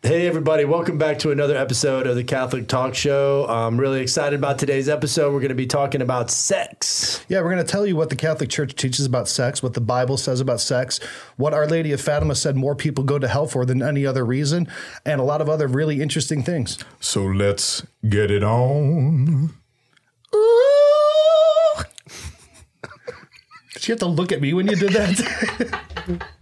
Hey, everybody, welcome back to another episode of the Catholic Talk Show. I'm really excited about today's episode. We're going to be talking about sex. Yeah, we're going to tell you what the Catholic Church teaches about sex, what the Bible says about sex, what Our Lady of Fatima said more people go to hell for than any other reason, and a lot of other really interesting things. So let's get it on. Did you have to look at me when you did that?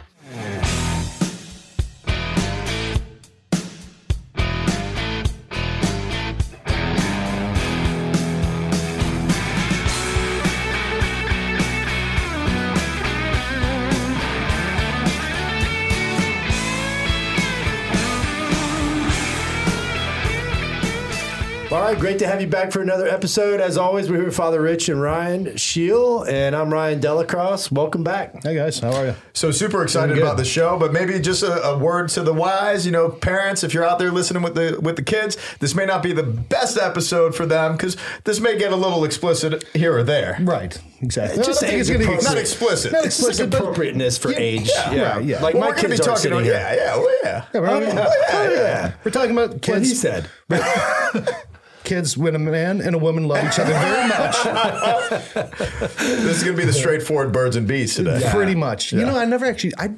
great to have you back for another episode. As always, we're here with Father Rich and Ryan Scheel, and I'm Ryan DellaCrosse. Welcome back. hey guys, how are you? So super excited about the show, but maybe just a, a word to the wise, you know, parents, if you're out there listening with the with the kids, this may not be the best episode for them because this may get a little explicit here or there. Right, exactly. Just I don't think it's gonna appro- Not explicit. Not It's like explicit, but appropriateness for age. yeah, right, yeah. Like Well, my we're kids be are talking sitting about, here. yeah, yeah, well, yeah. Yeah, we're, yeah, oh, yeah. we're talking about What kids. he said. Kids, when a man and a woman love each other very much, This is gonna be the straightforward birds and bees today. pretty much. You know, I never actually. I,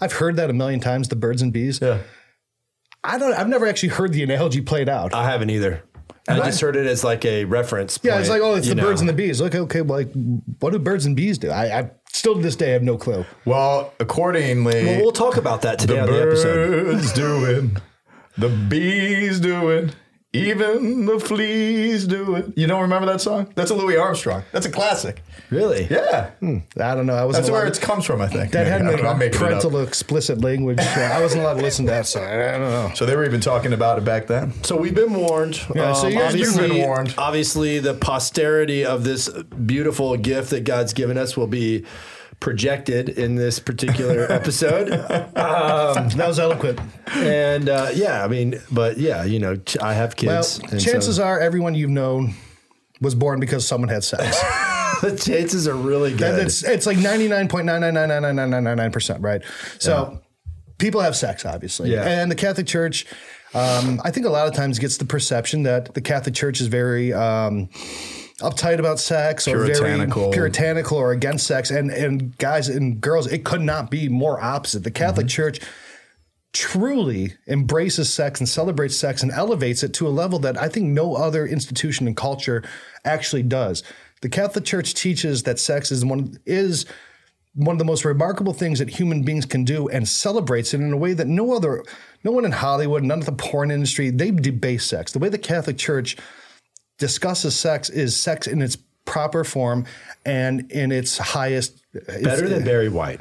I've heard that a million times. The birds and bees. Yeah. I don't. I've never actually heard the analogy played out. I haven't either. I just heard it as like a reference. Yeah, it's like, oh, it's you the birds and the bees. Okay, okay, well, like, what do birds and bees do? I, I still to this day have no clue. Well, accordingly, Well, we'll talk about that today the on the episode. birds do it, the bees do it, even the fleas do it. You don't remember that song? That's a Louis Armstrong. That's a classic. Really? Yeah, I don't know. I wasn't that's where allowed- it comes from. I think that had Maybe. I don't know, I'm no making up. parental explicit language. so I wasn't allowed to listen to that, song. I don't know. So they were even talking about it back then. So we've been warned. Yeah, so Um, you're- you've been warned. Obviously, the posterity of this beautiful gift that God's given us will be projected in this particular episode. um, that was eloquent. And uh, yeah, I mean, but yeah, you know, ch- I have kids. Well, chances so. are everyone you've known was born because someone had sex. the chances are really good. It's, it's like 99.9999999%, right? So yeah. people have sex, obviously. Yeah. And the Catholic Church, um, I think a lot of times gets the perception that the Catholic Church is very. Um, uptight about sex or Puritanical. very puritanical or against sex. And and guys and girls, it could not be more opposite. The Catholic mm-hmm. Church truly embraces sex and celebrates sex and elevates it to a level that I think no other institution and culture actually does. The Catholic Church teaches that sex is one is one of the most remarkable things that human beings can do and celebrates it in a way that no other no one in Hollywood, none of the porn industry, they debase sex. The way the Catholic Church discusses sex is sex in its proper form and in its highest better than Barry White.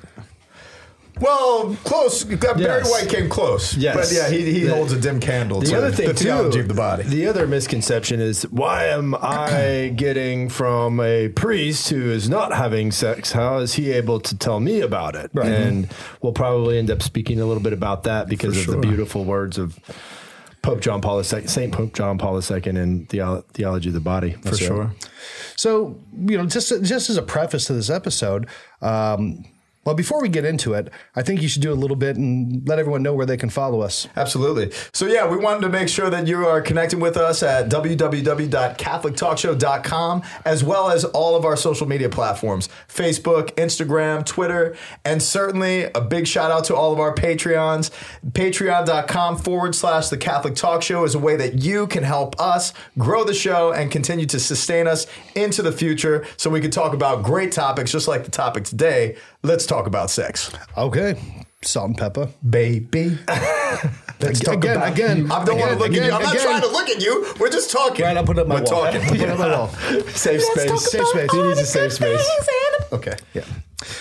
Well, close. Barry Yes. White came close. Yes. but yeah, he, he The- holds a dim candle The to other thing the too, theology of the body. The other misconception is why am I getting from a priest who is not having sex? How is he able to tell me about it? Right. And we'll probably end up speaking a little bit about that because of the beautiful words of Pope John Paul II, Saint Pope John Paul II, in the theology of the body. For sure. So, you know, just just as a preface to this episode, um, well, before we get into it, I think you should do a little bit and let everyone know where they can follow us. Absolutely. So, yeah, we wanted to make sure that you are connecting with us at www.catholictalkshow.com, as well as all of our social media platforms Facebook, Instagram, Twitter, and certainly a big shout out to all of our Patreons. Patreon.com forward slash The Catholic Talk Show is a way that you can help us grow the show and continue to sustain us into the future so we can talk about great topics, just like the topic today. Let's talk about sex. Okay. Salt and pepper. Baby. Let's talk Again, about again, I don't want to again, look at you. I'm not again. trying to look at you. We're just talking. Right, I'll put up my We're wall. talking. Put up my wall. Safe space. Safe space. He needs a safe space. Okay. Yeah.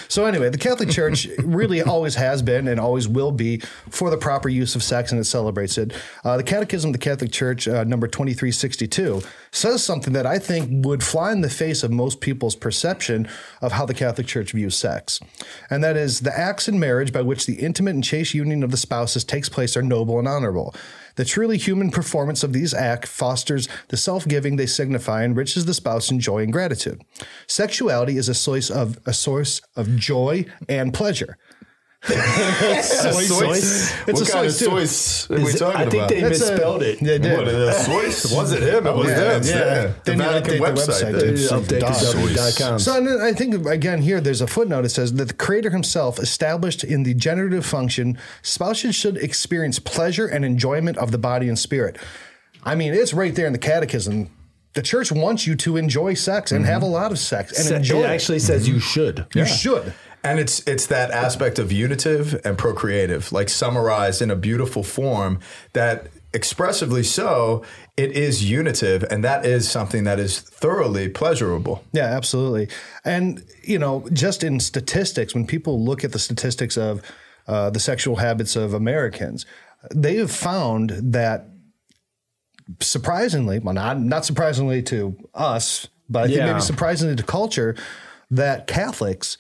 So anyway, the Catholic Church really always has been and always will be for the proper use of sex, and it celebrates it. Uh, the Catechism of the Catholic Church, uh, number twenty three sixty two, says something that I think would fly in the face of most people's perception of how the Catholic Church views sex, and that is the acts in marriage by which the intimate and chaste union of the spouses takes place are noble and honorable. The truly human performance of these acts fosters the self giving they signify and enriches the spouse in joy and gratitude. Sexuality is a source of a source of joy and pleasure. Sois? It's what a kind of sois, are we Is it- talking I think about? they That's a- misspelled it. They did. What, uh, Swiss? Was it him? It was Yeah, them. yeah. Yeah. They The need to Vatican update their website. website, did. dude. Update Dog. to w.com. So and I think again here there's a footnote. It says that the creator himself established in the generative function, spouses should experience pleasure and enjoyment of the body and spirit. I mean, it's right there in the catechism. The church wants you to enjoy sex and have a lot of sex and Sa- enjoy it it. actually says you should. you should. And it's it's that aspect of unitive and procreative, like summarized in a beautiful form that expressively so, it is unitive, and that is something that is thoroughly pleasurable. Yeah, absolutely. And you know, just in statistics, when people look at the statistics of uh, the sexual habits of Americans, they have found that surprisingly, well, not not surprisingly to us, but I think Yeah. maybe surprisingly to culture, that Catholics,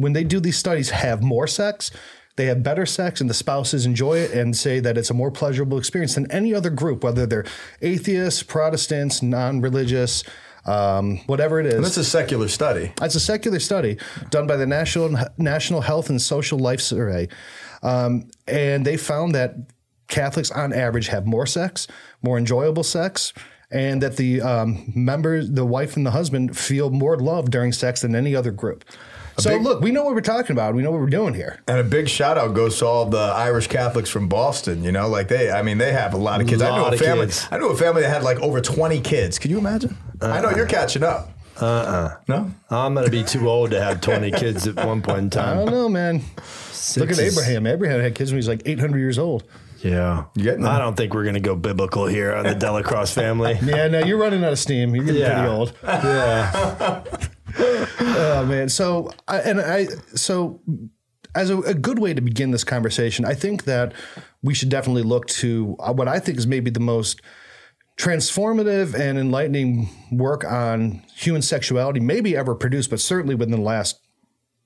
when they do these studies, have more sex. They have better sex, and the spouses enjoy it and say that it's a more pleasurable experience than any other group, whether they're atheists, Protestants, non-religious, um, whatever it is. That's a secular study. It's a secular study done by the National National Health and Social Life Survey, um, and they found that Catholics, on average, have more sex, more enjoyable sex, and that the um, members, the wife and the husband, feel more love during sex than any other group. So big- look, we know what we're talking about. We know what we're doing here. And a big shout out goes to all the Irish Catholics from Boston. You know, like they, I mean, they have a lot of kids. I knew a family. kids. I knew a family that had like over twenty kids. Can you imagine? I know you're catching up. Uh uh No. I'm going to be too old to have 20 kids at one point in time. I don't know, man. Look at is- Abraham. Abraham had kids when he was like 800 years old. Yeah. Getting? I don't think we're going to go biblical here on the DellaCrosse family. Yeah, no, you're running out of steam. You're getting Yeah. pretty old. Yeah. Oh man. So I, and I so as a, a good way to begin this conversation, I think that we should definitely look to uh, what I think is maybe the most transformative and enlightening work on human sexuality maybe ever produced, but certainly within the last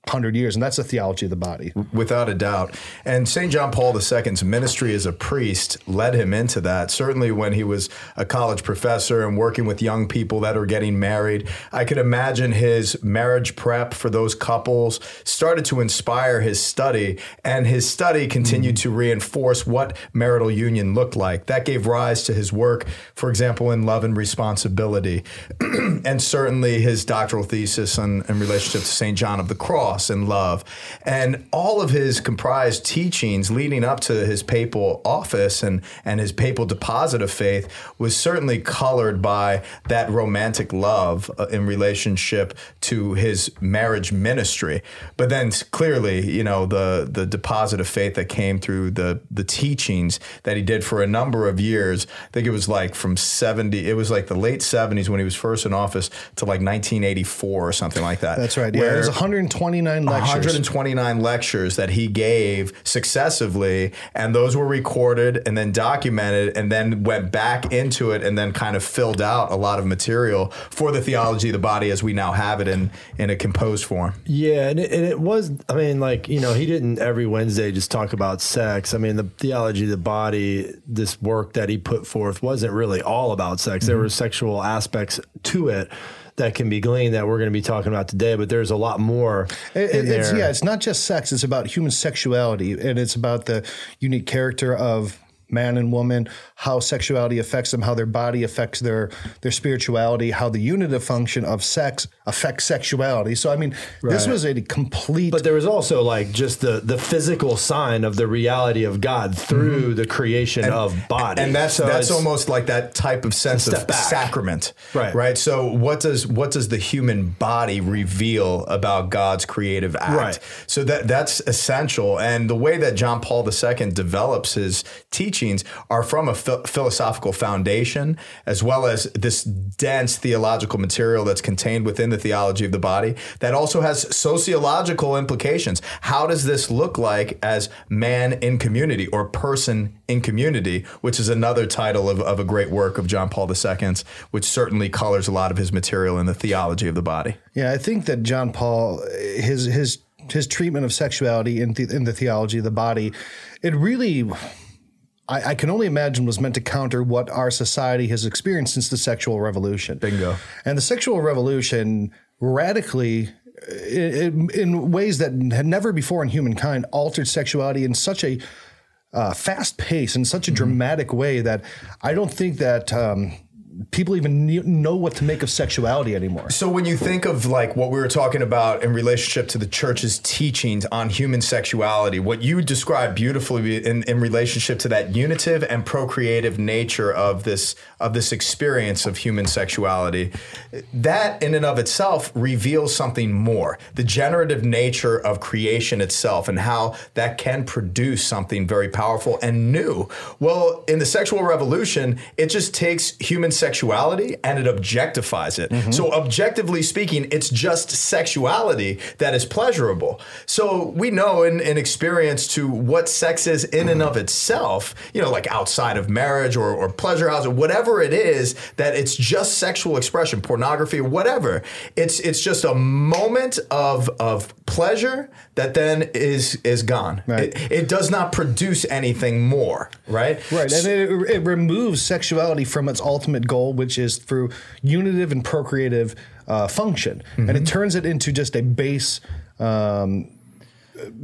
hundred years, and that's the theology of the body. Without a doubt. And St. John Paul II's ministry as a priest led him into that. Certainly when he was a college professor and working with young people that are getting married, I could imagine his marriage prep for those couples started to inspire his study, and his study continued mm-hmm. to reinforce what marital union looked like. That gave rise to his work, for example, in love and responsibility, and certainly his doctoral thesis on in relationship to St. John of the Cross and love. And all of his comprised teachings leading up to his papal office and, and his papal deposit of faith was certainly colored by that romantic love uh, in relationship to his marriage ministry. But then clearly, you know, the, the deposit of faith that came through the, the teachings that he did for a number of years, I think it was like from 70, it was like the late 70s when he was first in office to like 1984 or something like that. That's right. Yeah, Where- there's 129 lectures. 129 lectures that he gave successively, and those were recorded and then documented, and then went back into it and then kind of filled out a lot of material for the theology of the body as we now have it in in a composed form. Yeah, and it, and it was. I mean, like you know, he didn't every Wednesday just talk about sex. I mean, the theology of the body, this work that he put forth, wasn't really all about sex. There mm-hmm. were sexual aspects to it that can be gleaned that we're going to be talking about today. But there's a lot more It- it's, yeah, it's not just sex. It's about human sexuality, and it's about the unique character of man and woman, how sexuality affects them, how their body affects their their spirituality, how the unitive function of sex affects sexuality. So, I mean, this was a complete. But there was also like just the the physical sign of the reality of God through mm-hmm. the creation of body, and that's So that's almost like that type of sense of back. sacrament, Right. Right. So what does what does the human body reveal about God's creative act? Right. So that that's essential, and the way that John Paul II develops his teachings are from a ph- philosophical foundation, as well as this dense theological material that's contained within the theology of the body that also has sociological implications. How does this look like as man in community or person in community, which is another title of, of a great work of John Paul II's, which certainly colors a lot of his material in the theology of the body. yeah, I think that John Paul, his his his treatment of sexuality in the, in the theology of the body, it really. I, I can only imagine was meant to counter what our society has experienced since the sexual revolution. Bingo. And the sexual revolution radically in, in ways that had never before in humankind altered sexuality in such a uh, fast pace in such a dramatic way that I don't think that um, people even know what to make of sexuality anymore. So when you think of like what we were talking about in relationship to the church's teachings on human sexuality, what you described beautifully in, in relationship to that unitive and procreative nature of this of this experience of human sexuality, that in and of itself reveals something more. The generative nature of creation itself and how that can produce something very powerful and new. Well, in the sexual revolution, it just takes human sexuality and it objectifies it. Mm-hmm. So, objectively speaking, it's just sexuality that is pleasurable. So, we know in, in experience to what sex is in and of itself, you know, like outside of marriage or, or pleasure house or whatever it is, that it's just sexual expression, pornography, whatever. It's it's just a moment of of pleasure that then is is gone. Right. It, it does not produce anything more, right? Right, and it, it removes sexuality from its ultimate goal, which is through unitive and procreative uh, function, and it turns it into just a base um,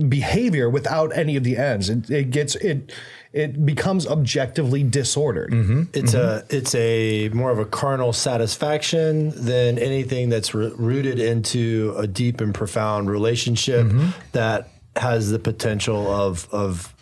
behavior without any of the ends. It, it gets it it becomes objectively disordered. It's a it's a more of a carnal satisfaction than anything that's r- rooted into a deep and profound relationship that has the potential of of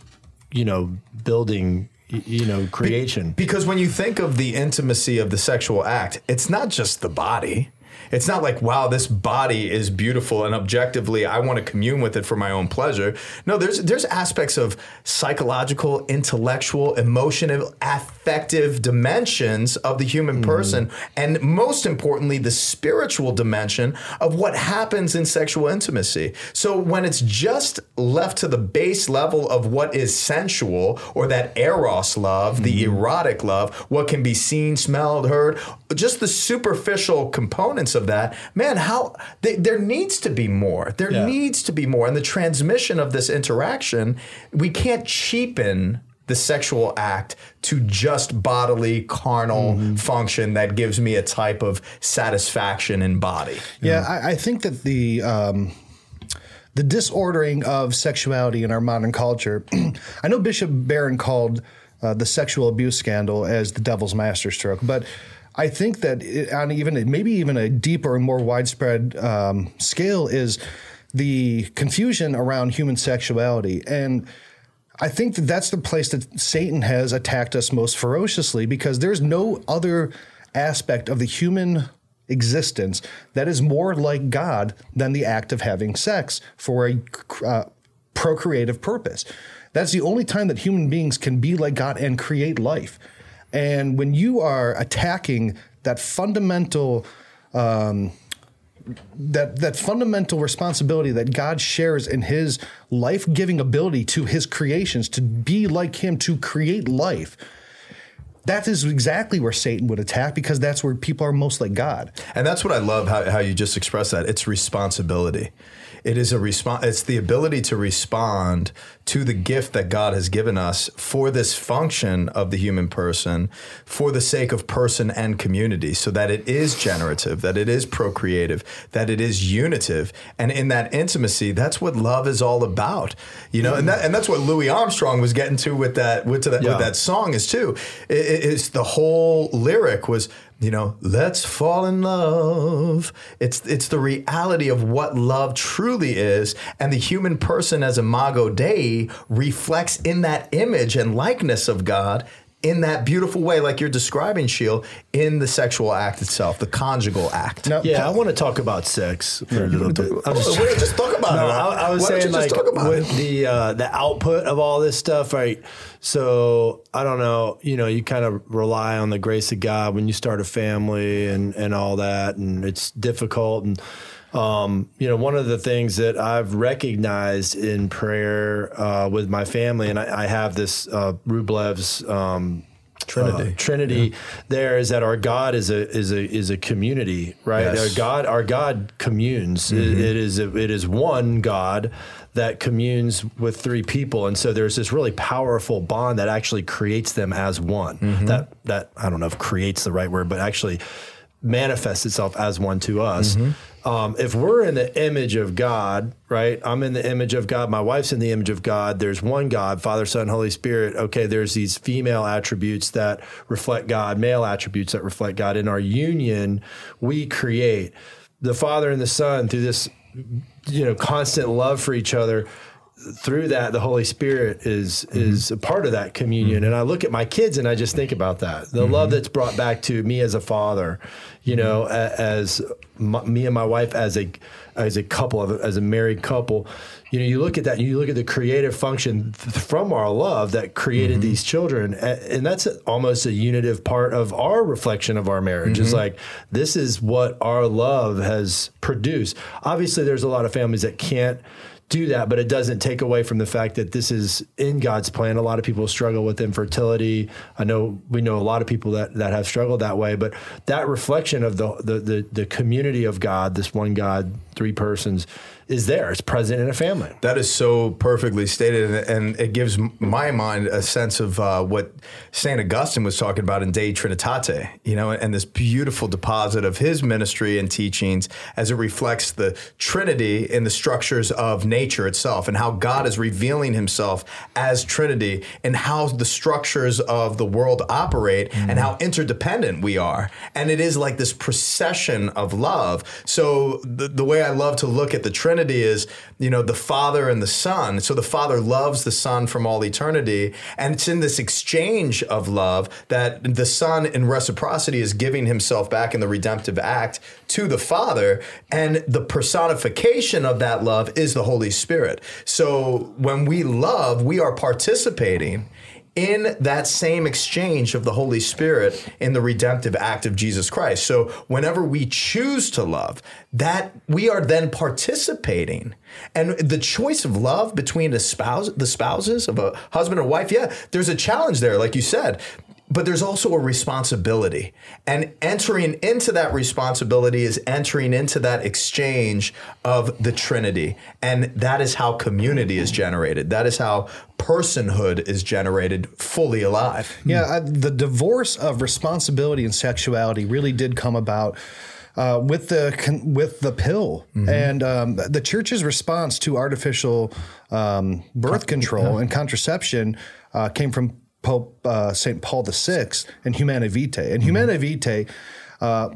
you know building y- you know creation. Because when you think of the intimacy of the sexual act, it's not just the body. It's not like, wow, this body is beautiful and objectively I want to commune with it for my own pleasure. No, there's there's aspects of psychological, intellectual, emotional, affective dimensions of the human mm. person, and most importantly, the spiritual dimension of what happens in sexual intimacy. So when it's just left to the base level of what is sensual or that eros love, the mm-hmm. erotic love, what can be seen, smelled, heard, just the superficial components of that, man, how they, there needs to be more. There Yeah. needs to be more. And the transmission of this interaction, we can't cheapen the sexual act to just bodily carnal function that gives me a type of satisfaction in body. Yeah, I, I think that the um, the disordering of sexuality in our modern culture. I know Bishop Barron called uh, the sexual abuse scandal as the devil's masterstroke, but I think that it, on even maybe even a deeper and more widespread um, scale is the confusion around human sexuality and. I think that that's the place that Satan has attacked us most ferociously because there's no other aspect of the human existence that is more like God than the act of having sex for a uh, procreative purpose. That's the only time that human beings can be like God and create life. And when you are attacking that fundamental um, that that fundamental responsibility that God shares in his life-giving ability to his creations to be like him to create life. That is exactly where Satan would attack because that's where people are most like God. And that's what I love how, how you just express that. It's responsibility. It is a response. It's the ability to respond to the gift that God has given us for this function of the human person, for the sake of person and community, so that it is generative, that it is procreative, that it is unitive, and in that intimacy, that's what love is all about. You know, and that and that's what Louis Armstrong was getting to with that with, to that, Yeah. with that song is too. It- it's the whole lyric was you know let's fall in love. It's it's the reality of what love truly is and the human person as imago dei reflects in that image and likeness of god in that beautiful way like you're describing Scheel, in the sexual act itself the conjugal act Now, Yeah, I want to talk about sex for a little bit. I'm just wait, just talk about no, it I, I was Why saying just like about with it? the uh, the output of all this stuff, right? So I don't know. You know, you kind of rely on the grace of God when you start a family and and all that, and it's difficult. And um, you know, one of the things that I've recognized in prayer uh, with my family, and I, I have this uh, Rublev's. Um, Trinity. uh, Trinity there is that our God is a is a is a community, right? Yes. Our God our God communes. It- it is a, it is one God that communes with three people, and so there's this really powerful bond that actually creates them as one. That that I don't know if creates the right word, but actually manifests itself as one to us. Um, if we're in the image of God, right? I'm in the image of God. My wife's in the image of God. There's one God, Father, Son, Holy Spirit. Okay, there's these female attributes that reflect God, male attributes that reflect God. In our union, we create the Father and the Son through this, you know, constant love for each other through that the holy spirit is mm-hmm. is a part of that communion. Mm-hmm. And i look at my kids and i just think about that. The love mm-hmm. that's brought back to me as a father you know a, as my, me and my wife as a as a couple of as a married couple you know you look at that and you look at the creative function th- from our love that created these children. And that's almost a unitive part of our reflection of our marriage. Is like this is what our love has produced. Obviously there's a lot of families that can't do that, but it doesn't take away from the fact that this is in God's plan. A lot of people struggle with infertility. I know we know a lot of people that, that have struggled that way, but that reflection of the, the the the community of God, this one God, three persons, is there. It's present in a family. That is so perfectly stated, and, it gives my mind a sense of uh, what Saint Augustine was talking about in De Trinitate, you know, and this beautiful deposit of his ministry and teachings as it reflects the Trinity in the structures of nature itself, and how God is revealing Himself as Trinity, and how the structures of the world operate, and how interdependent we are, and it is like this procession of love. So the, the way I love to look at the Trinity is, you know, the Father and the Son. So the Father loves the Son from all eternity. And it's in this exchange of love that the Son, in reciprocity, is giving himself back in the redemptive act to the Father. And the personification of that love is the Holy Spirit. So when we love, we are participating in that same exchange of the Holy Spirit in the redemptive act of Jesus Christ. So whenever we choose to love, that we are then participating. And the choice of love between the spouse, the spouses of a husband and wife, yeah, there's a challenge there, like you said. But there's also a responsibility. And entering into that responsibility is entering into that exchange of the Trinity. And that is how community is generated. That is how personhood is generated fully alive. Yeah, I, the divorce of responsibility and sexuality really did come about. Uh, with the con- with the pill and um, the church's response to artificial um, birth control and contraception uh, came from Pope uh, Saint Paul VI and Humanae Vitae. And Humanae Vitae, uh,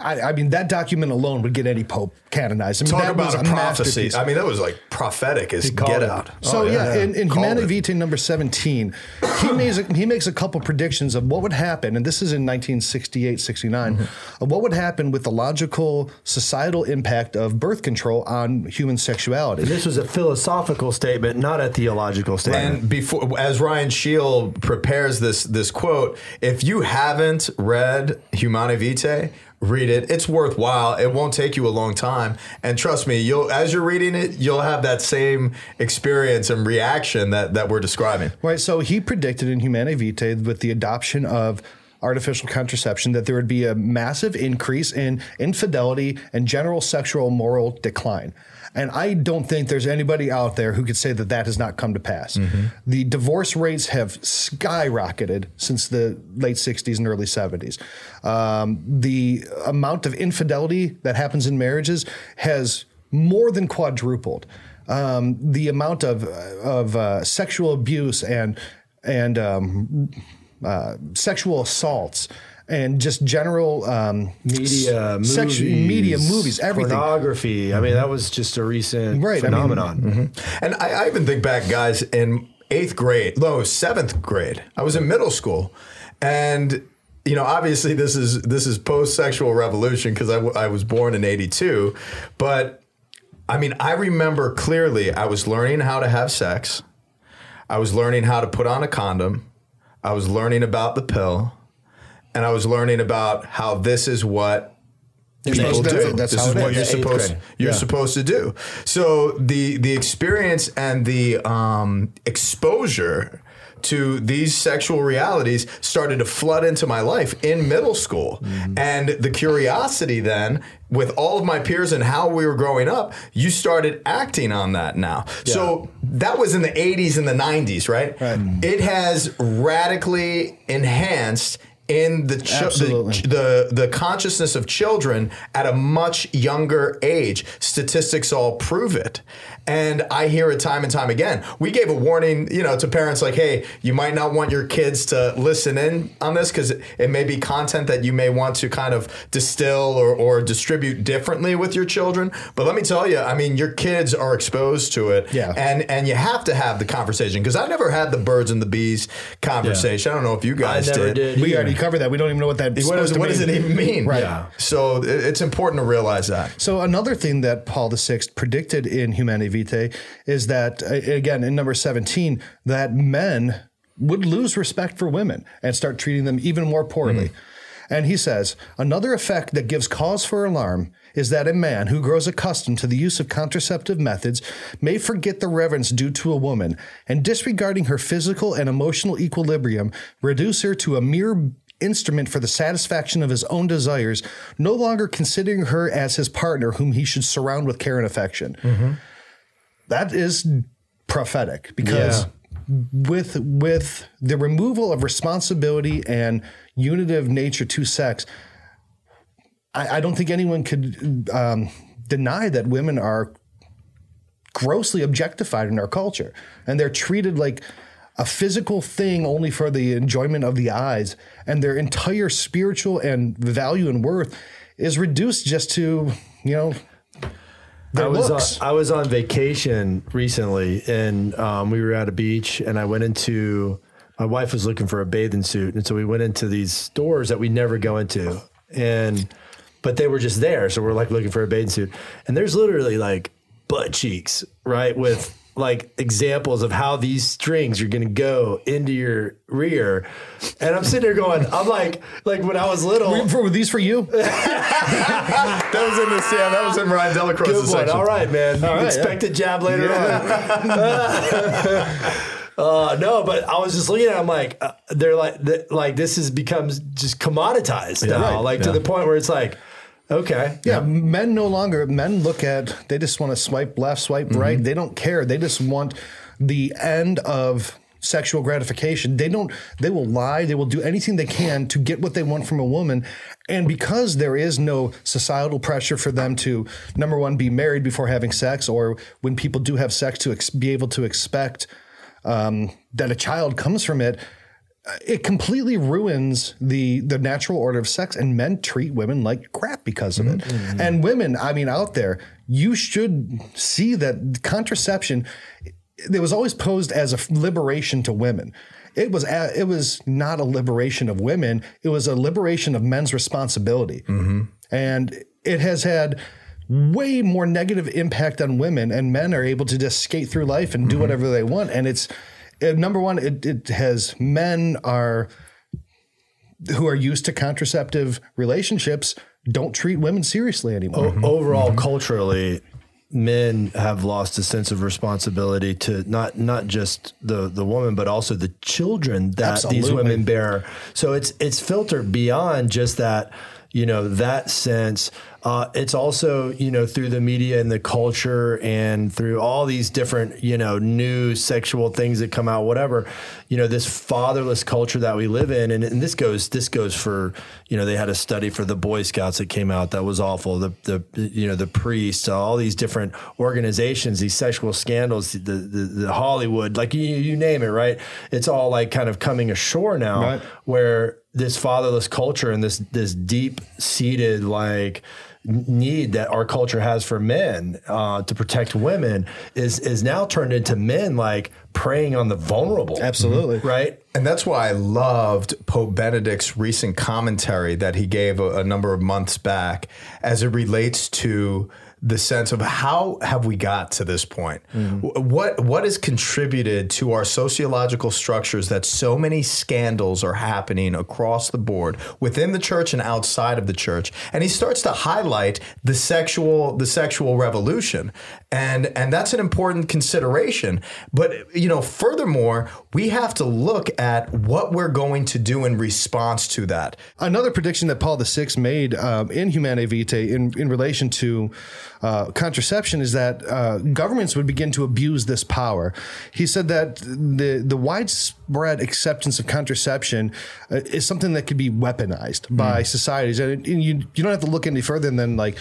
I, I mean, that document alone would get any pope canonized. I mean, Talk that was about a prophecy. I mean, that was like prophetic as get it. out. So Oh, yeah, in, in Called Humanae. Vitae number seventeen, he makes a, he makes a couple predictions of what would happen, and this is in 1968, 69, Mm-hmm. of what would happen with the logical societal impact of birth control on human sexuality. This was a philosophical statement, not a theological statement. And before, as Ryan Scheel prepares this this quote, if you haven't read Humanae Vitae, read it. It's worthwhile. It won't take you a long time, and trust me, you'll as you're reading it, you'll have that same experience and reaction that that we're describing. Right. So he predicted in Humanae Vitae with the adoption of artificial contraception that there would be a massive increase in infidelity and general sexual moral decline. And I don't think there's anybody out there who could say that that has not come to pass. The divorce rates have skyrocketed since the late 60s and early 70s. Um, the amount of infidelity that happens in marriages has more than quadrupled. Um, the amount of of uh, sexual abuse and and um, uh, sexual assaults and just general um, media, movies, sexu- media, movies, everything. pornography. I mean, that was just a recent Right, I mean, phenomenon. And I, I even think back, guys, in eighth grade, no, seventh grade, I was in middle school, and you know, obviously this is this is post sexual revolution because I, w- I was born in '82, but I mean, I remember clearly I was learning how to have sex, I was learning how to put on a condom, I was learning about the pill, and I was learning about how this is what people do. do. That's this how is what is. you're supposed grade. you're Yeah. supposed to do. So the the experience and the um, exposure to these sexual realities started to flood into my life in middle school, and the curiosity then. With all of my peers and how we were growing up, you started acting on that now. So that was in the 80s and the 90s, right? Right. It has radically enhanced in the, Absolutely. the the the consciousness of children at a much younger age. Statistics all prove it. And I hear it time and time again. We gave a warning, you know, to parents like, "Hey, you might not want your kids to listen in on this because it, it may be content that you may want to kind of distill or, or distribute differently with your children." But let me tell you, I mean, your kids are exposed to it, Yeah. and and you have to have the conversation because I never had the birds and the bees conversation. I don't know if you I guys never did. We already covered that. We don't even know what that. What, is, what does it even mean? Right. Yeah. So it's important to realize that. So another thing that Paul VI predicted in Humanae Vitae is that again in number 17 that men would lose respect for women and start treating them even more poorly. Mm-hmm. And he says, another effect that gives cause for alarm is that a man who grows accustomed to the use of contraceptive methods may forget the reverence due to a woman and disregarding her physical and emotional equilibrium, reduce her to a mere instrument for the satisfaction of his own desires, no longer considering her as his partner whom he should surround with care and affection. Mm-hmm. That is prophetic because with with the removal of responsibility and unitive nature to sex, I, I don't think anyone could um, deny that women are grossly objectified in our culture, and they're treated like a physical thing only for the enjoyment of the eyes, and their entire spiritual and value and worth is reduced just to you know. I was looks. on, I was on vacation recently, and um, we were at a beach, and I went into. My wife was looking for a bathing suit, and so we went into these stores that we never go into, and but they were just there, so we're like looking for a bathing suit, and there's literally like butt cheeks, right, with like examples of how these strings are going to go into your rear, and I'm sitting there going, I'm like, like when I was little, For, were these for you? That was in the yeah, that was in Ryan DellaCrosse's section. All right, man. right, Expect a jab later on. uh, no, but I was just looking at. It, I'm like, uh, they're like, th- like this has becomes just commoditized now, right. like to the point where it's like, okay, Yeah, men no longer men look at they just want to swipe left, swipe Mm-hmm. right. They don't care. They just want the end of sexual gratification. They don't they will lie, they will do anything they can to get what they want from a woman. And because there is no societal pressure for them to number one be married before having sex or when people do have sex to ex- be able to expect um, that a child comes from it Uh, it completely ruins the the natural order of sex and men treat women like crap because of it. Mm-hmm. And women i mean out there you should see that contraception it was always posed as a liberation to women. It was a, it was not a liberation of women it was a liberation of men's responsibility. Mm-hmm. And it has had way more negative impact on women and men are able to just skate through life and do mm-hmm. whatever they want and it's uh, number one it, it has men are who are used to contraceptive relationships don't treat women seriously anymore. O- overall culturally men have lost a sense of responsibility to not not just the the woman but also the children that these women bear. So it's it's filtered beyond just that you know that sense. Uh, it's also you know through the media and the culture and through all these different you know new sexual things that come out whatever you know this fatherless culture that we live in and, and this goes this goes for you know they had a study for the boy scouts that came out that was awful. The the you know the priests all these different organizations these sexual scandals the the, the hollywood like you, you name it right? It's all like kind of coming ashore now Right. where this fatherless culture and this this deep seated like need that our culture has for men uh, to protect women is is now turned into men like preying on the vulnerable. Absolutely. right. And that's why I loved Pope Benedict's recent commentary that he gave a, a number of months back as it relates to the sense of how have we got to this point? Wh- What what has contributed to our sociological structures that so many scandals are happening across the board within the church and outside of the church? And he starts to highlight the sexual the sexual revolution. And and that's an important consideration. But you know, furthermore, we have to look at what we're going to do in response to that. Another prediction that Paul VI made um, in Humanae Vitae in, in relation to uh, contraception is that uh, governments would begin to abuse this power. He said that the the widespread acceptance of contraception uh, is something that could be weaponized by societies, and, it, and you you don't have to look any further than like.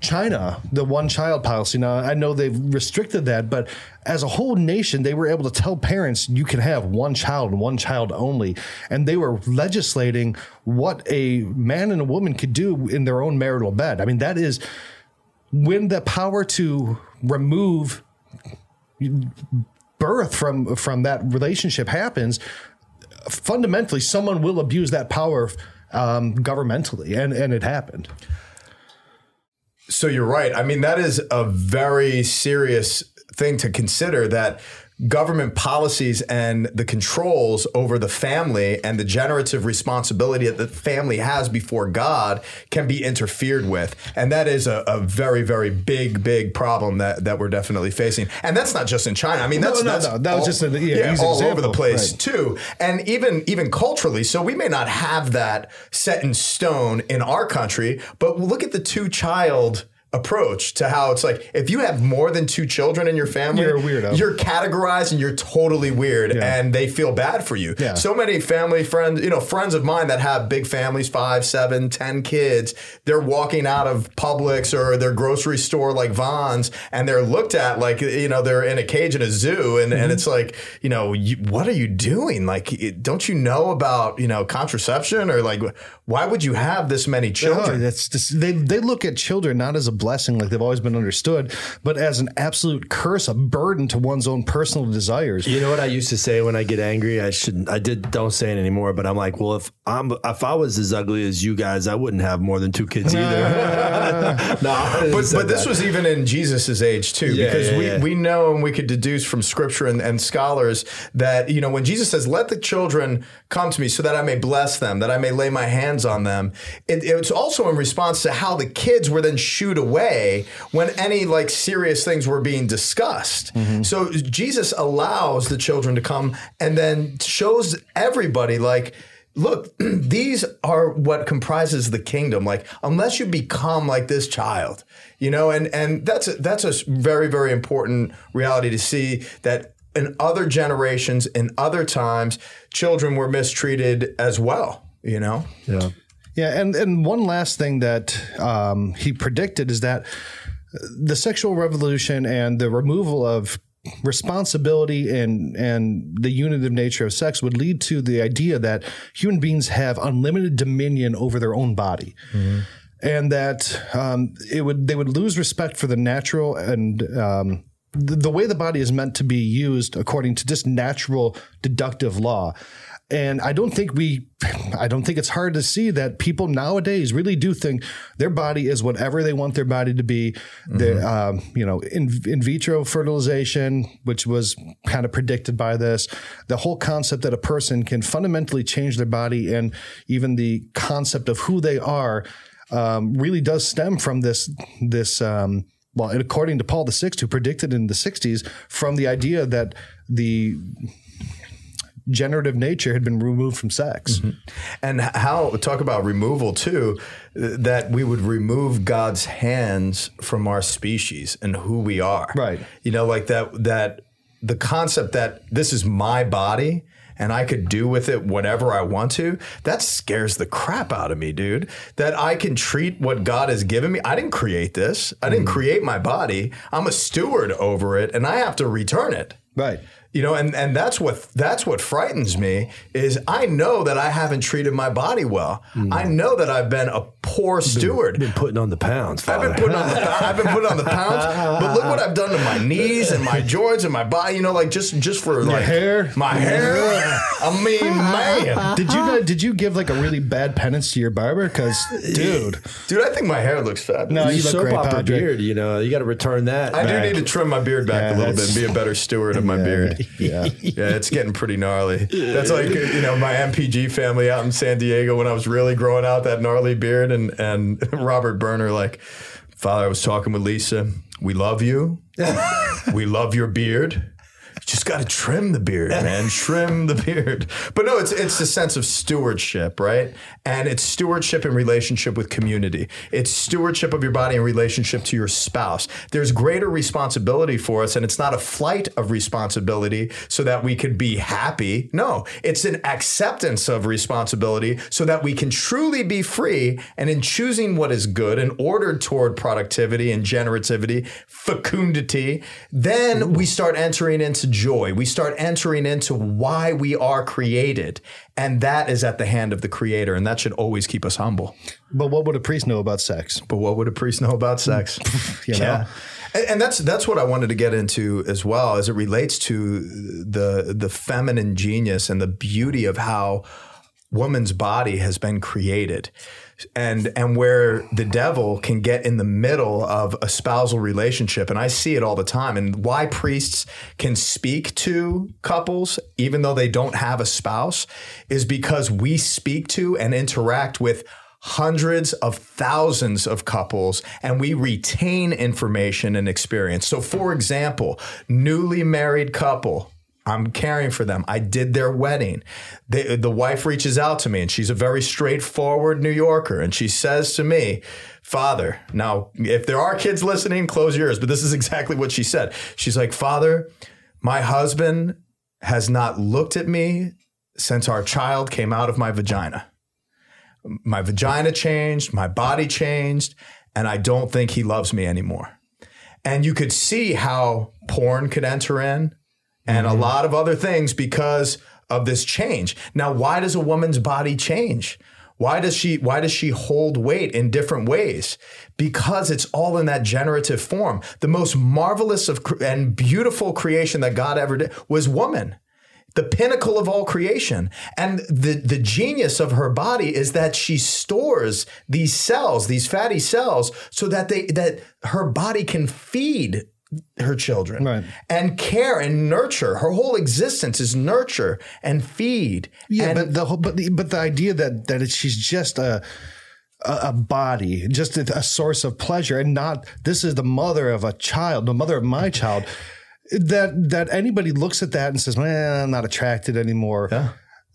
China, the one child policy. Now, I know they've restricted that, but as a whole nation, they were able to tell parents you can have one child and one child only. And they were legislating what a man and a woman could do in their own marital bed. I mean, that is when the power to remove birth from from that relationship happens fundamentally someone will abuse that power um, governmentally and and it happened So you're right. I mean, that is a very serious thing to consider that government policies and the controls over the family and the generative responsibility that the family has before God can be interfered with. And that is a, a very, very big, big problem that, that we're definitely facing. And that's not just in China. I mean, that's, no, that's no. That was all- just an- yeah, easy all over the place Right. too. And even even culturally, so we may not have that set in stone in our country, but look at the two child approach to how it's like if you have more than two children in your family You're a weirdo. you're categorized and you're totally weird and they feel bad for you Yeah. so many family friends you know friends of mine that have big families five seven ten kids they're walking out of publix or their grocery store like Vons and they're looked at like you know they're in a cage in a zoo and, Mm-hmm. and it's like you know you, what are you doing like it- don't you know about you know contraception or like why would you have this many Oh, children that's just, they they look at children not as a blessing like they've always been understood, but as an absolute curse, a burden to one's own personal desires. You know what I used to say when I get angry? I shouldn't. I did. Don't say it anymore. But I'm like, well, if I'm if I was as ugly as you guys, I wouldn't have more than two kids either. no, But, but this that. was even in Jesus' age too, Yeah, because yeah, we, yeah. we know and we could deduce from scripture and, and scholars that, you know, when Jesus says, let the children come to me so that I may bless them, that I may lay my hands on them, it, it's also in response to how the kids were then shooed away when any like serious things were being discussed. Mm-hmm. So Jesus allows the children to come and then shows everybody like, look, these are what comprises the kingdom. Like, unless you become like this child, you know, and and that's a, that's a very very important reality to see that in other generations, in other times, children were mistreated as well. You know, yeah. Yeah, and and one last thing that um, he predicted is that the sexual revolution and the removal of responsibility and and the unitive nature of sex would lead to the idea that human beings have unlimited dominion over their own body. And that um, it would they would lose respect for the natural and um, the, the way the body is meant to be used according to just natural deductive law. And I don't think we, I don't think it's hard to see that people nowadays really do think their body is whatever they want their body to be. The, um, you know, in, in vitro fertilization, which was kind of predicted by this, the whole concept that a person can fundamentally change their body and even the concept of who they are um, really does stem from this, this, um, well, according to Paul VI, who predicted in the 60s, from the idea that the generative nature had been removed from sex. Mm-hmm. and how talk about removal too, that we would remove God's hands from our species and who we are. Right. You know, like that that the concept that this is my body and I could do with it whatever I want to, that scares the crap out of me, dude. That I can treat what God has given me. I didn't create this. I didn't mm. create my body. I'm a steward over it and I have to return it. Right. You know, and, and that's what that's what frightens me is I know that I haven't treated my body well. I know that I've been a poor steward. Been putting on the pounds, I've been putting on the pounds. I've been putting on the pounds, but look what I've done to my knees and my joints and my body. You know, like just just for like hair. my hair. I mean, man, Did you uh, did you give like a really bad penance to your barber? Because dude, dude, I think my hair looks fabulous. No, you you look soap great, opera Patrick. beard. You know, you got to return that. I do need to trim my beard back Yeah, a little bit and be a better steward of my beard. yeah. Yeah, it's getting pretty gnarly. That's like you know my MPG family out in San Diego when I was really growing out that gnarly beard, and and Robert Burner like, Father, I was talking with Lisa. We love you. we love your beard. Just got to trim the beard, man. trim the beard. But no, it's it's a sense of stewardship, right? And it's stewardship in relationship with community. It's stewardship of your body in relationship to your spouse. There's greater responsibility for us, and it's not a flight of responsibility so that we could be happy. No, it's an acceptance of responsibility so that we can truly be free. And in choosing what is good and ordered toward productivity and generativity, fecundity, then we start entering into joy. We start entering into why we are created. And that is at the hand of the creator. And that should always keep us humble. But what would a priest know about sex? But what would a priest know about sex? You know? Yeah. And, and that's that's what I wanted to get into as well as it relates to the the feminine genius and the beauty of how woman's body has been created. And and where the devil can get in the middle of a spousal relationship, and I see it all the time, and why priests can speak to couples even though they don't have a spouse is because we speak to and interact with hundreds of thousands of couples and we retain information and experience. So, for example, newly married couple. I'm caring for them. I did their wedding. The wife reaches out to me and she's a very straightforward New Yorker. And she says to me, Father, now, if there are kids listening, close yours, but this is exactly what she said. She's like, Father, my husband has not looked at me since our child came out of my vagina my vagina changed, my body changed, and I don't think he loves me anymore. And you could see how porn could enter in and a mm-hmm. lot of other things because of this change. Now, why does a woman's body change? Why does she why does she hold weight in different ways? Because it's all in that generative form. The most marvelous of and beautiful creation that God ever did was woman the pinnacle of all creation. And the, the genius of her body is that she stores these cells, these fatty cells, so that they that her body can feed her children Right. and care and nurture. Her whole existence is nurture and feed. Yeah, and but the whole, but the, but the idea that that it's, she's just a a body, just a, source of pleasure, and not this is the mother of a child, the mother of my child. That that anybody looks at that and says, "Man, I'm not attracted anymore."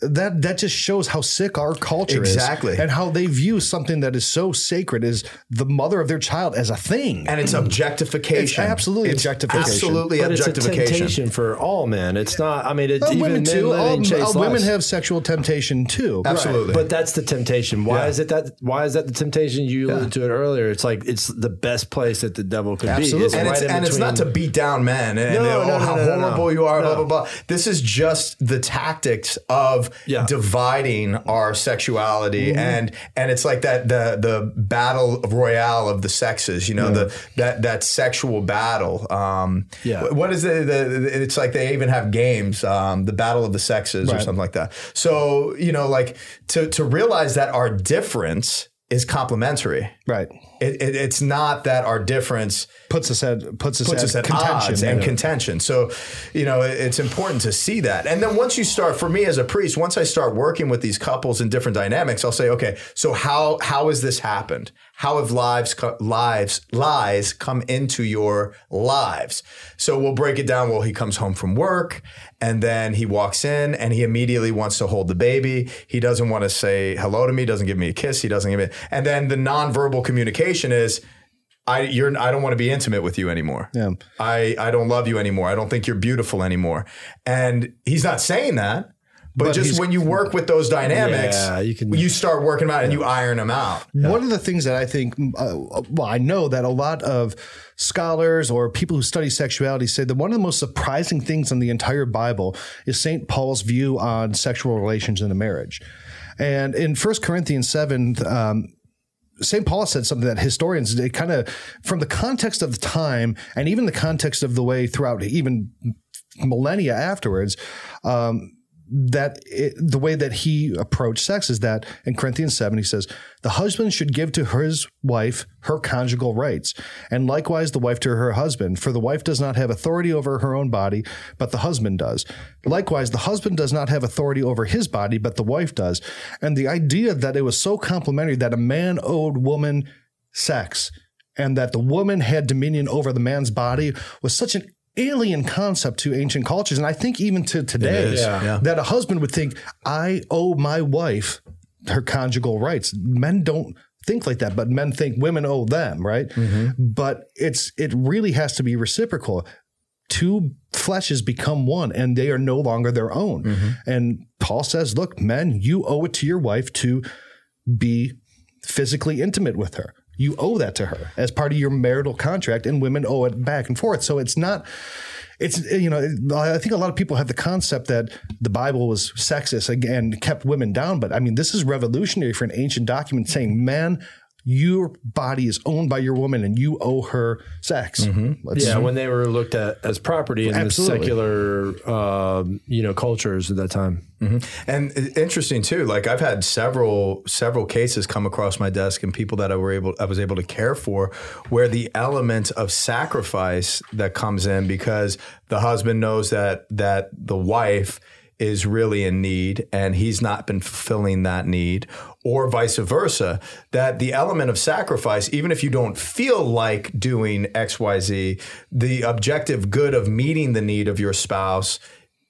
That that just shows how sick our culture is. Exactly. and how they view something that is so sacred as the mother of their child as a thing. and it's objectification. It's absolutely It's objectification. Absolutely But it's a objectification. temptation for all men. It's not. I mean, it's Uh, even women men too. living All, chaste uh, women have sexual temptation too. Absolutely. But that's the temptation. Why Yeah. is it that? Why is that the temptation? You alluded to it earlier. It's like it's the best place that the devil could Absolutely. be. It's and, right it's, in and it's not to beat down men and, No, oh, no, no, how no, no, no. horrible you are, blah, No. blah, blah. This is just the tactics of Yeah. dividing our sexuality. Mm-hmm. And and it's like that the the battle royale of the sexes, you know, the that that sexual battle. Um, Yeah. What is it? The, the, it's like they even have games, um, the battle of the sexes or something like that. So, you know, like to, to realize that our difference is complementary. Right. It, it, it's not that our difference Puts us at puts us puts at, us at contention. odds and yeah. contention. So, you know, it- it's important to see that. And then once you start, for me as a priest, once I start working with these couples in different dynamics, I'll say, okay, so how how has this happened? How have lives co- lives lies come into your lives? So we'll break it down. Well, he comes home from work and then he walks in and he immediately wants to hold the baby. He doesn't want to say hello to me. Doesn't give me a kiss. He doesn't give me. And then the nonverbal communication is. I you're I don't want to be intimate with you anymore. Yeah. I I don't love you anymore. I don't think you're beautiful anymore. And he's not saying that, but, But just when you work with those dynamics, Yeah, you can- you start working them out and you iron them out. One of the things that I think, uh, well, I know that a lot of scholars or people who study sexuality say that one of the most surprising things in the entire Bible is St. Paul's view on sexual relations in a marriage. And in 1 Corinthians 7, um, St. Paul said something that historians they kind of from the context of the time and even the context of the way throughout even millennia afterwards um, that it, the way that he approached sex is that in Corinthians 7 he says the husband should give to his wife her conjugal rights and likewise the wife to her husband for the wife does not have authority over her own body but the husband does. Likewise the husband does not have authority over his body but the wife does. And the idea that it was so complementary that a man owed woman sex and that the woman had dominion over the man's body was such an alien concept to ancient cultures. And I think even to today, Yeah. yeah. that a husband would think, I owe my wife her conjugal rights. Men don't think like that, but men think women owe them, right? Mm-hmm. But it's it really has to be reciprocal. Two fleshes become one and they are no longer their own. Mm-hmm. And Paul says, look, men, you owe it to your wife to be physically intimate with her. You owe that to her as part of your marital contract, and women owe it back and forth. So it's not, it's, you know, I think a lot of people have the concept that the Bible was sexist and kept women down. But I mean, this is revolutionary for an ancient document saying, man, your body is owned by your woman and you owe her sex. Mm-hmm. Let's- Yeah, when they were looked at as property in Absolutely. the secular, um, you know, cultures at that time. Mm-hmm. And uh, interesting too, like I've had several several cases come across my desk and people that I were able I was able to care for where the element of sacrifice that comes in because the husband knows that that the wife is really in need and he's not been fulfilling that need or vice versa that the element of sacrifice even if you don't feel like doing xyz the objective good of meeting the need of your spouse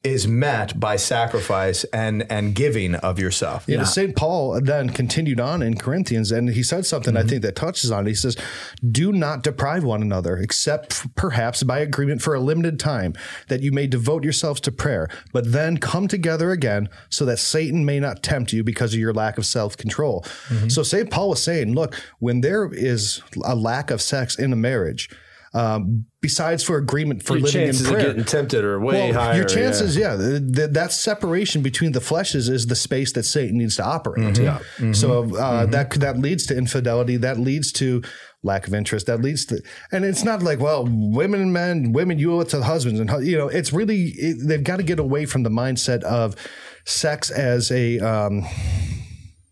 is met by sacrifice and and giving of yourself. You know, St. Paul then continued on in Corinthians and he said something I mm-hmm. think that touches on it. He says, Do not deprive one another, except f- perhaps by agreement for a limited time, that you may devote yourselves to prayer, but then come together again so that Satan may not tempt you because of your lack of self control. Mm-hmm. So St. Paul was saying, Look, when there is a lack of sex in a marriage, um, besides for agreement for Your living in chances of prayer, getting tempted are way higher. your chances, yeah, th- th- that separation between the fleshes is the space that Satan needs to operate. Yeah. So uh, that that leads to infidelity. That leads to lack of interest. That leads to, and it's not like well, women and men, women you owe it to the husbands, and you know, it's really it, they've got to get away from the mindset of sex as a um,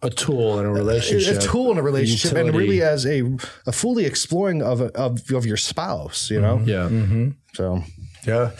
a tool in a relationship. a tool in a relationship, and really as a, a fully exploring of of of your spouse. You know, mm-hmm. Yeah. Mm-hmm. so. Yeah.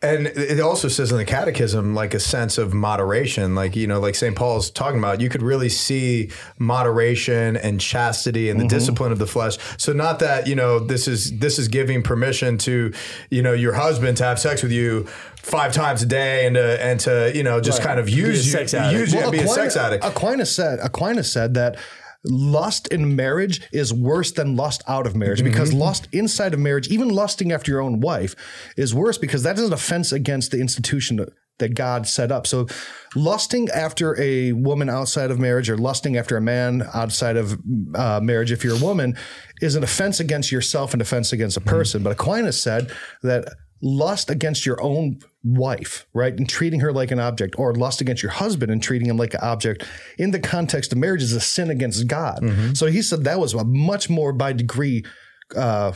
And it also says in the catechism, like a sense of moderation, like, you know, like St. Paul's talking about, you could really see moderation and chastity and the mm-hmm. discipline of the flesh. So not that, you know, this is, this is giving permission to, you know, your husband to have sex with you five times a day and to, and to, you know, just kind of use you, use you and be a sex addict. Aquinas said Aquinas said that lust in marriage is worse than lust out of marriage because Mm-hmm. lust inside of marriage, even lusting after your own wife, is worse because that is an offense against the institution that God set up. So, lusting after a woman outside of marriage or lusting after a man outside of uh, marriage, if you're a woman, is an offense against yourself and offense against a person. But Aquinas said that lust against your own wife, right, and treating her like an object, or lust against your husband and treating him like an object. In the context of marriage is a sin against God. So he said that was a much more by degree uh,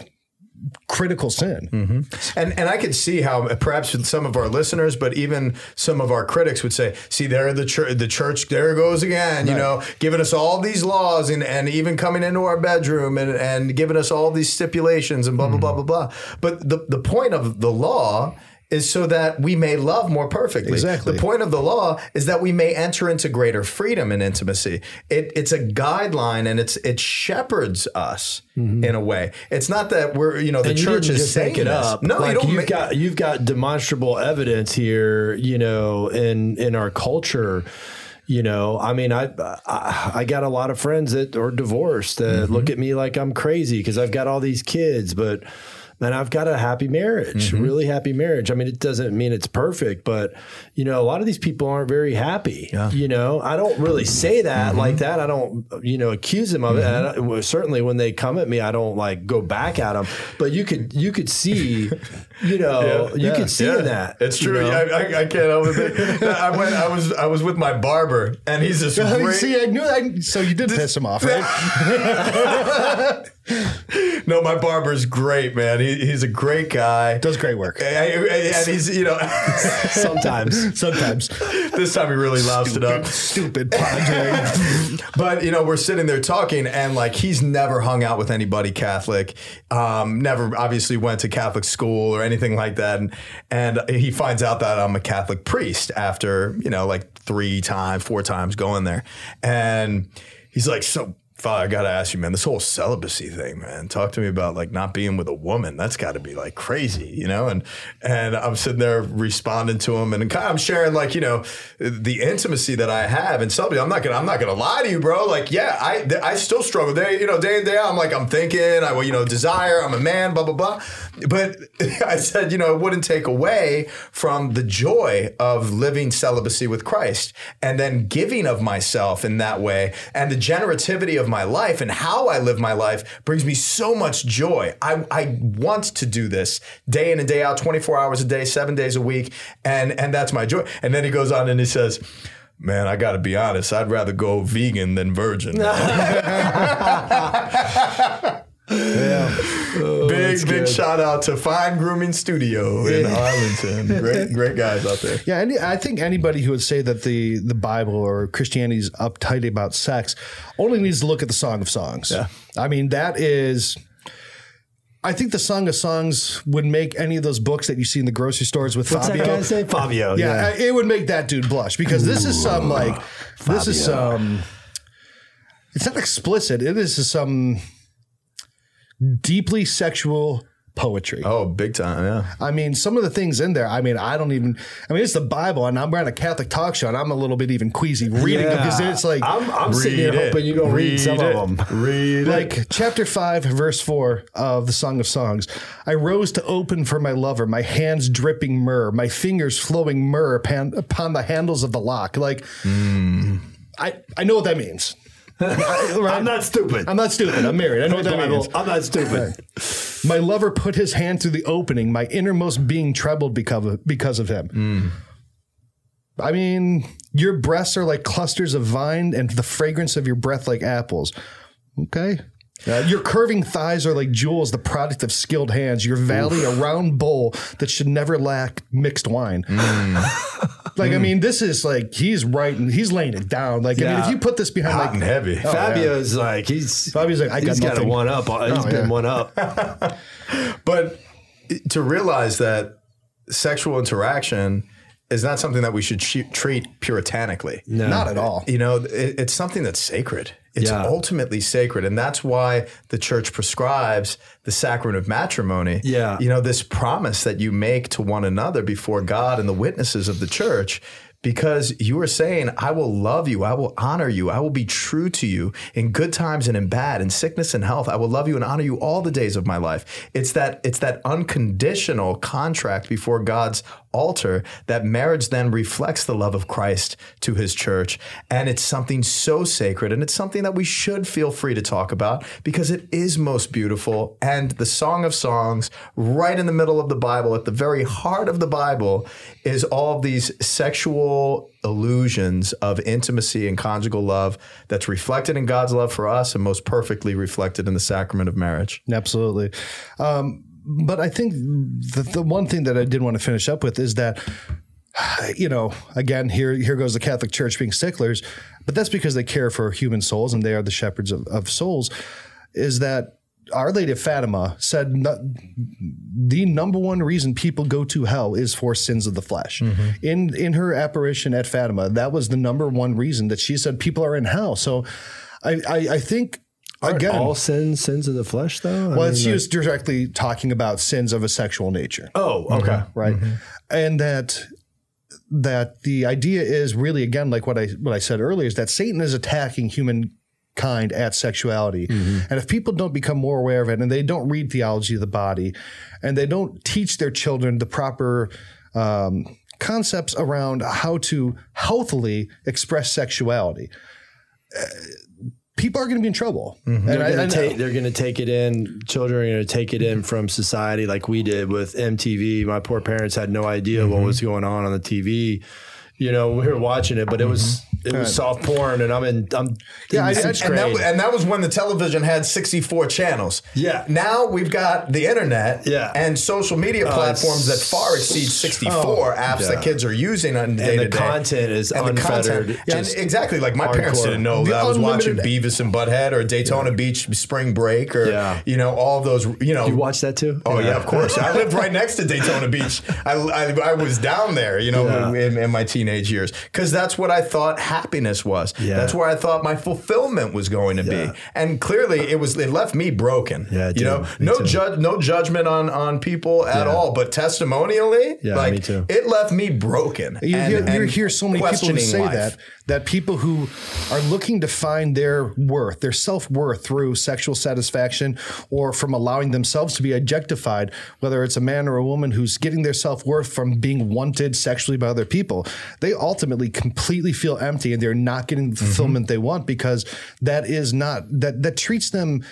critical sin. Mm-hmm. And and I could see how perhaps some of our listeners, but even some of our critics would say, "See, there the church, the church, there it goes again. You know, giving us all these laws and and even coming into our bedroom and and giving us all these stipulations and blah blah blah mm-hmm. blah blah." But the the point of the law. Is so that we may love more perfectly. Exactly. The point of the law is that we may enter into greater freedom and intimacy. It, it's a guideline and it's it shepherds us in a way. It's not that we're you know the And church is saying make it this. up. No, like you don't. you've make, got you've got demonstrable evidence here. You know, in in our culture. You know, I mean, I, I I got a lot of friends that are divorced that Mm-hmm. look at me like I'm crazy because I've got all these kids, but man, I've got a happy marriage, Mm-hmm. really happy marriage. I mean, it doesn't mean it's perfect, but you know, a lot of these people aren't very happy. You know, I don't really say that Mm-hmm. like that. I don't, you know, accuse them of it. And I, well, certainly when they come at me, I don't like go back at them. But you could, you could see, you know, you Yeah. could see that. It's you true. know? I, I, I can't help it. I went. I was. I was with my barber, and he's this great. See, I knew I, so you did piss him off, right? no, my barber's great, man. He, he's a great guy. Does great work. and he's, you know, Sometimes. Sometimes. this time he really loused it up. Stupid project. But you know, we're sitting there talking, and like he's never hung out with anybody Catholic, um, never obviously went to Catholic school or anything like that, and and he finds out that I'm a Catholic priest after you know like three times, four times going there, and he's like, so I gotta ask you, man, this whole celibacy thing, man. Talk to me about like not being with a woman. That's got to be like crazy, you know. And and I'm sitting there responding to him, and I'm sharing like you know the intimacy that I have and celibacy. I'm not gonna I'm not gonna lie to you, bro. Like yeah, I I still struggle day you know day in day out. I'm like I'm thinking I you know desire. I'm a man, blah blah blah. But I said you know it wouldn't take away from the joy of living celibacy with Christ and then giving of myself in that way and the generativity of my life and how I live my life brings me so much joy. I, I want to do this day in and day out, 24 hours a day, seven days a week. And, and that's my joy. And then he goes on and he says, Man, I got to be honest. I'd rather go vegan than virgin. Yeah. Oh, big, big good. shout out to Fine Grooming Studio in Arlington. Great, great guys out there. Yeah, and I think anybody who would say that the the Bible or Christianity is uptight about sex only needs to look at the Song of Songs. Yeah. I mean that is. I think the Song of Songs would make any of those books that you see in the grocery stores with What's Fabio. that guy say? Fabio. Yeah, it would make that dude blush because this is some like this is some. It's not explicit. It is some deeply sexual poetry. Oh, big time. Yeah. I mean, some of the things in there. I mean, I don't even. I mean, it's the Bible, and I'm wearing a Catholic talk show, and I'm a little bit even queasy reading it because it's like, I'm, I'm sitting here it. hoping you go read, some it. of them. Read it. like chapter five, verse four of the Song of Songs. I rose to open for my lover, my hands dripping myrrh, my fingers flowing myrrh upon, upon the handles of the lock. Like, hmm. I I know what that means. Right? I'm not stupid. I'm not stupid. I'm married. I know what that means. I'm not stupid. My lover put his hand through the opening. My innermost being trembled because of, because of him. I mean, your breasts are like clusters of vine, and the fragrance of your breath like apples. Okay. Uh, your curving thighs are like jewels, the product of skilled hands. Your valley, a round bowl that should never lack mixed wine. like, I hmm. mean, this is like he's writing, he's laying it down. Like, I mean, Yeah. if you put this behind, Hot like, and heavy. Oh, Fabio's like he's Fabio's like, I got he's got a nothing. one up. Oh, he's Oh, been yeah. one up. But to realize that sexual interaction is not something that we should treat puritanically. No. not at all. You know, it, it's something that's sacred. It's Yeah. ultimately sacred. And that's why the church prescribes the sacrament of matrimony. Yeah. You know, this promise that you make to one another before God and the witnesses of the church. Because you are saying, I will love you, I will honor you, I will be true to you in good times and in bad, in sickness and health. I will love you and honor you all the days of my life. It's that it's that unconditional contract before God's altar that marriage then reflects the love of Christ to his church. And it's something so sacred and it's something that we should feel free to talk about because it is most beautiful. And the Song of Songs, right in the middle of the Bible, at the very heart of the Bible, is all of these sexual illusions of intimacy and conjugal love that's reflected in God's love for us and most perfectly reflected in the sacrament of marriage. Absolutely. Um, but I think the, the one thing that I did want to finish up with is that, you know, again, here here goes the Catholic Church being sticklers, but that's because they care for human souls and they are the shepherds of, of souls. Is that Our Lady of Fatima said the number one reason people go to hell is for sins of the flesh. Mm-hmm. In in her apparition at Fatima, that was the number one reason that she said people are in hell. So, I I, I think. Again, All sins, sins of the flesh, though. I well, mean, she like- was directly talking about sins of a sexual nature, oh, okay. right? And that that the idea is really again like what I what I said earlier is that Satan is attacking humankind at sexuality. And if people don't become more aware of it and they don't read theology of the body and they don't teach their children the proper um, concepts around how to healthily express sexuality, uh, people are going to be in trouble. And They're take, they're gonna take it in. Children are gonna take it in from society, like we did with MTV. My poor parents had no idea Mm-hmm. what was going on on the TV. You know, we were watching it, but it was it was soft porn, and I'm in. I'm. Yeah, in I- sixth and that, grade. wa- and that was when the television had 64 channels. Yeah. Now we've got the internet Yeah. and social media uh, platforms that far exceed 64 apps yeah. that kids are using on day the to day. content is and the unfettered, content. Yeah, exactly. Like my parents didn't know The that I was watching unlimited- Beavis and Butthead or Daytona Beach Spring Break or, Yeah. you know, all those, you know. you watch that too? Oh yeah, of course. I lived right next to Daytona Beach. I, I, I was down there, you know, Yeah. in, in my teenage years, because that's what I thought happiness was. Yeah. That's where I thought my fulfillment was going to Yeah. be. And clearly it was it left me broken. Yeah, you did. know, Me no judge no judgment on on people at Yeah. all, but testimonially, Yeah, like me too. it left me broken. You and- hear, you and hear so many people say life. that that people who are looking to find their worth, their self worth through sexual satisfaction or from allowing themselves to be objectified, whether it's a man or a woman who's getting their self worth from being wanted sexually by other people, they ultimately completely feel empty and they're not getting the fulfillment they want because that is not that that treats them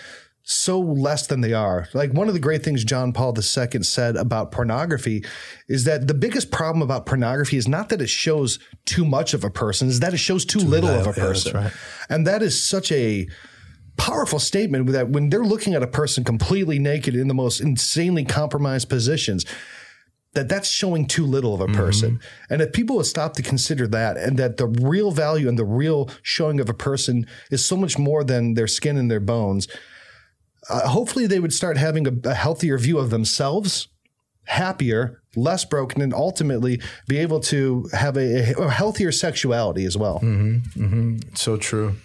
so less than they are. Like one of the great things John Paul II said about pornography is that the biggest problem about pornography is not that it shows too much of a person, is that it shows too, little of a little, yeah, person. right. And that is such a powerful statement that when they're looking at a person completely naked in the most insanely compromised positions, that that's showing too little of a person. Mm-hmm. And if people would stop to consider that and that the real value and the real showing of a person is so much more than their skin and their bones, uh, hopefully they would start having a, a healthier view of themselves, happier, less broken, and ultimately be able to have a, a healthier sexuality as well. Mm-hmm. Mm-hmm. So true.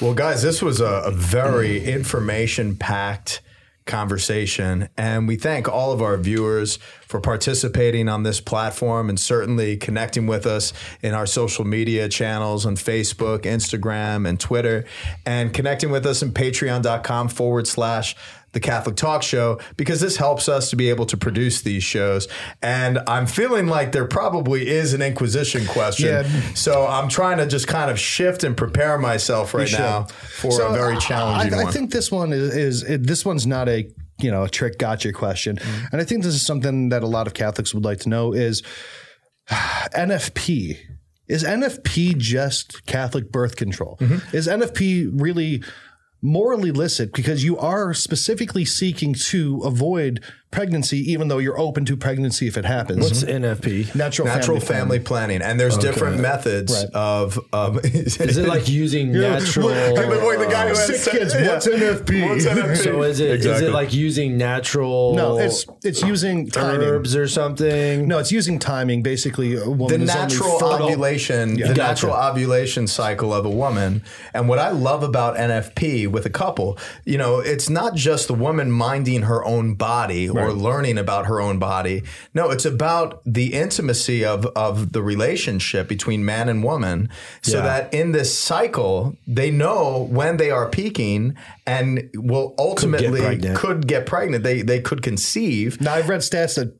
Well, guys, this was a, a very information packed conversation. And we thank all of our viewers for participating on this platform and certainly connecting with us in our social media channels on Facebook, Instagram, and Twitter, and connecting with us in patreon.com forward slash the Catholic Talk Show because this helps us to be able to produce these shows. And I'm feeling like there probably is an Inquisition question. Yeah. So I'm trying to just kind of shift and prepare myself right now for So, a very challenging I, I one. think this one is, is it, this one's not a you know a trick gotcha question, Mm-hmm. and I think this is something that a lot of Catholics would like to know is NFP. Is NFP just Catholic birth control? Mm-hmm. Is NFP really morally licit because you are specifically seeking to avoid pregnancy, even though you're open to pregnancy if it happens? What's NFP? natural, Natural family, family, planning, and there's different methods Right. of. of Is it like using natural? Wait, wait, the guy who had Six kids. yeah. What's NFP? What's NFP? so is it is Exactly. it like using natural? No, it's it's using timing. herbs or something. No, it's using timing. Basically, a woman the is natural fertile- ovulation, the Gotcha. natural ovulation cycle of a woman. And what I love about NFP with a couple, you know, it's not just the woman minding her own body or learning about her own body. No, it's about the intimacy of of the relationship between man and woman, so Yeah. that in this cycle they know when they are peaking and will ultimately pregnant. could get pregnant. They they could conceive. Now, I've read stats that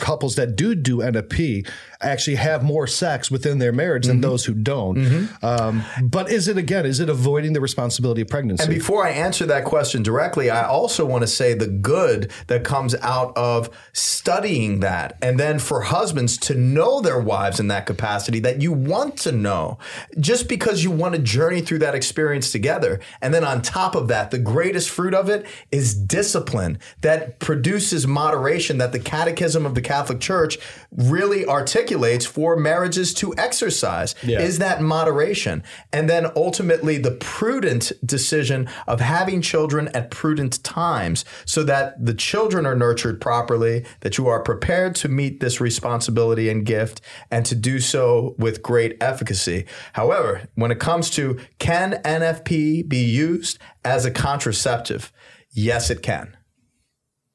couples that do do NFP actually have more sex within their marriage Mm-hmm. than those who don't. Um, but is it again? Is it avoiding the responsibility of pregnancy? And before I answer that question directly, I also want to say the good that comes out of studying that. And then for husbands to know their wives in that capacity that you want to know just because you want to journey through that experience together. And then on top of that, the greatest fruit of it is discipline that produces moderation that the Catechism of the Catholic Church really articulates for marriages to exercise Yeah. is that moderation. And then ultimately the prudent decision of having children at prudent times so that the children are nurtured properly, that you are prepared to meet this responsibility and gift and to do so with great efficacy. However, when it comes to can NFP be used as a contraceptive? Yes, it can.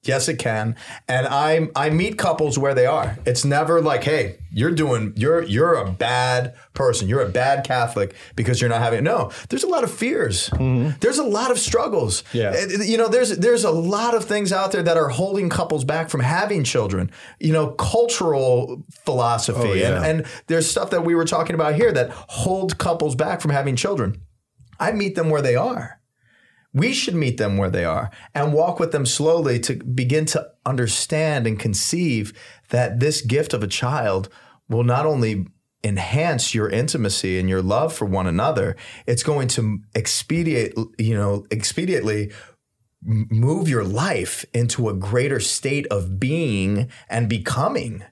Yes, it can. And I I meet couples where they are. It's never like, hey, you're doing you're you're a bad person. You're a bad Catholic because you're not having no. There's a lot of fears. Mm-hmm. There's a lot of struggles. Yeah. Eh, eh, you know, there's there's a lot of things out there that are holding couples back from having children. You know, cultural philosophy oh, yeah. and, and there's stuff that we were talking about here that hold couples back from having children. I meet them where they are. We should meet them where they are and walk with them slowly to begin to understand and conceive that this gift of a child will not only enhance your intimacy and your love for one another, it's going to expedite, you know, expediently move your life into a greater state of being and becoming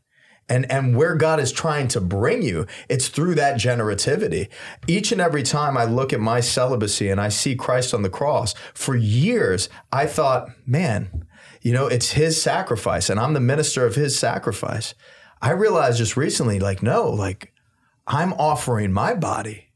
and and where God is trying to bring you, it's through that generativity. Each and every time I look at my celibacy and I see Christ on the cross, for years I thought, man, you know, it's his sacrifice and I'm the minister of his sacrifice. I realized just recently like no, like I'm offering my body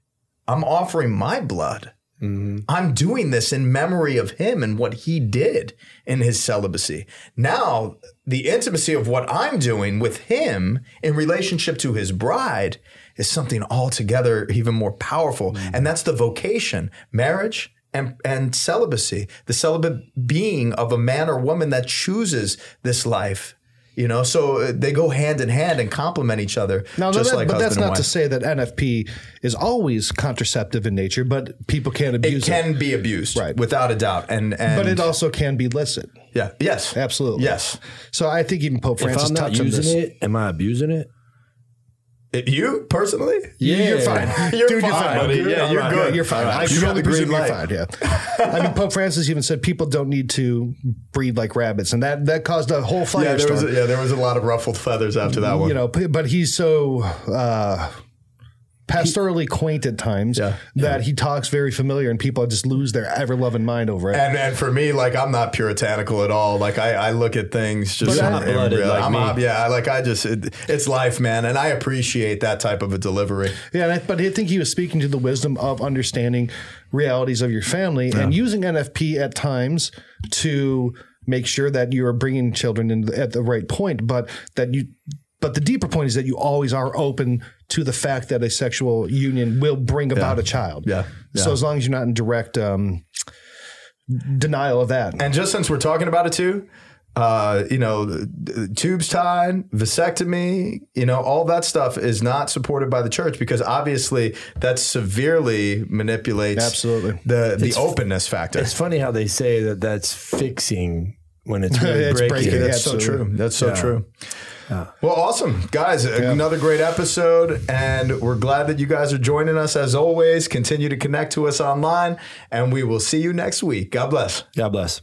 I'm offering my blood. Mm-hmm. I'm doing this in memory of him and what he did in his celibacy. Now, the intimacy of what I'm doing with him in relationship to his bride is something altogether even more powerful. Mm-hmm. And that's the vocation, marriage and, and celibacy, the celibate being of a man or woman that chooses this life. You know, so uh, they go hand in hand and complement each other. Now, just that, like but that's husband and not to say that NFP is always contraceptive in nature, but people can it abuse it. can be abused, Right. without a doubt. And and but it also can be licit. yeah, yes, Absolutely. yes. So I think even Pope If Francis I'm not touched on this. it, am I abusing it? You personally, You- You're Yeah. fine. You're Dude, fine, you're fine. buddy. Yeah, you're good. You're fine. I You got the green you're light. fine. Yeah. I mean, Pope Francis even said people don't need to breed like rabbits, and that that caused a whole yeah, there was firestorm. a, yeah, there was a lot of ruffled feathers after that one. you know, but he's so uh, pastorally quaint at times Yeah. that he talks very familiar, and people just lose their ever loving mind over it. and and for me, like I'm not puritanical at all. Like I, I look at things just But in- I'm in hot-blooded real- like I'm me. yeah, like I just it, it's life, man, and I appreciate that type of a delivery. Yeah, and I, but I think he was speaking to the wisdom of understanding realities of your family and using NFP at times to make sure that you are bringing children in at the right point, but that you. But the deeper point is that you always are open to the fact that a sexual union will bring about a child. Yeah, So as long as you're not in direct um, denial of that. And just since we're talking about it too, uh, you know, the- the tubes tied, vasectomy, you know, all that stuff is not supported by the church because obviously that severely manipulates Absolutely. the the openness factor. It's funny how they say that that's fixing when it's really It's breaking. breaking, That's so true. That's so true. Well, awesome, guys. Another great episode, and we're glad that you guys are joining us as always. Continue to connect to us online, and we will see you next week. God bless. God bless.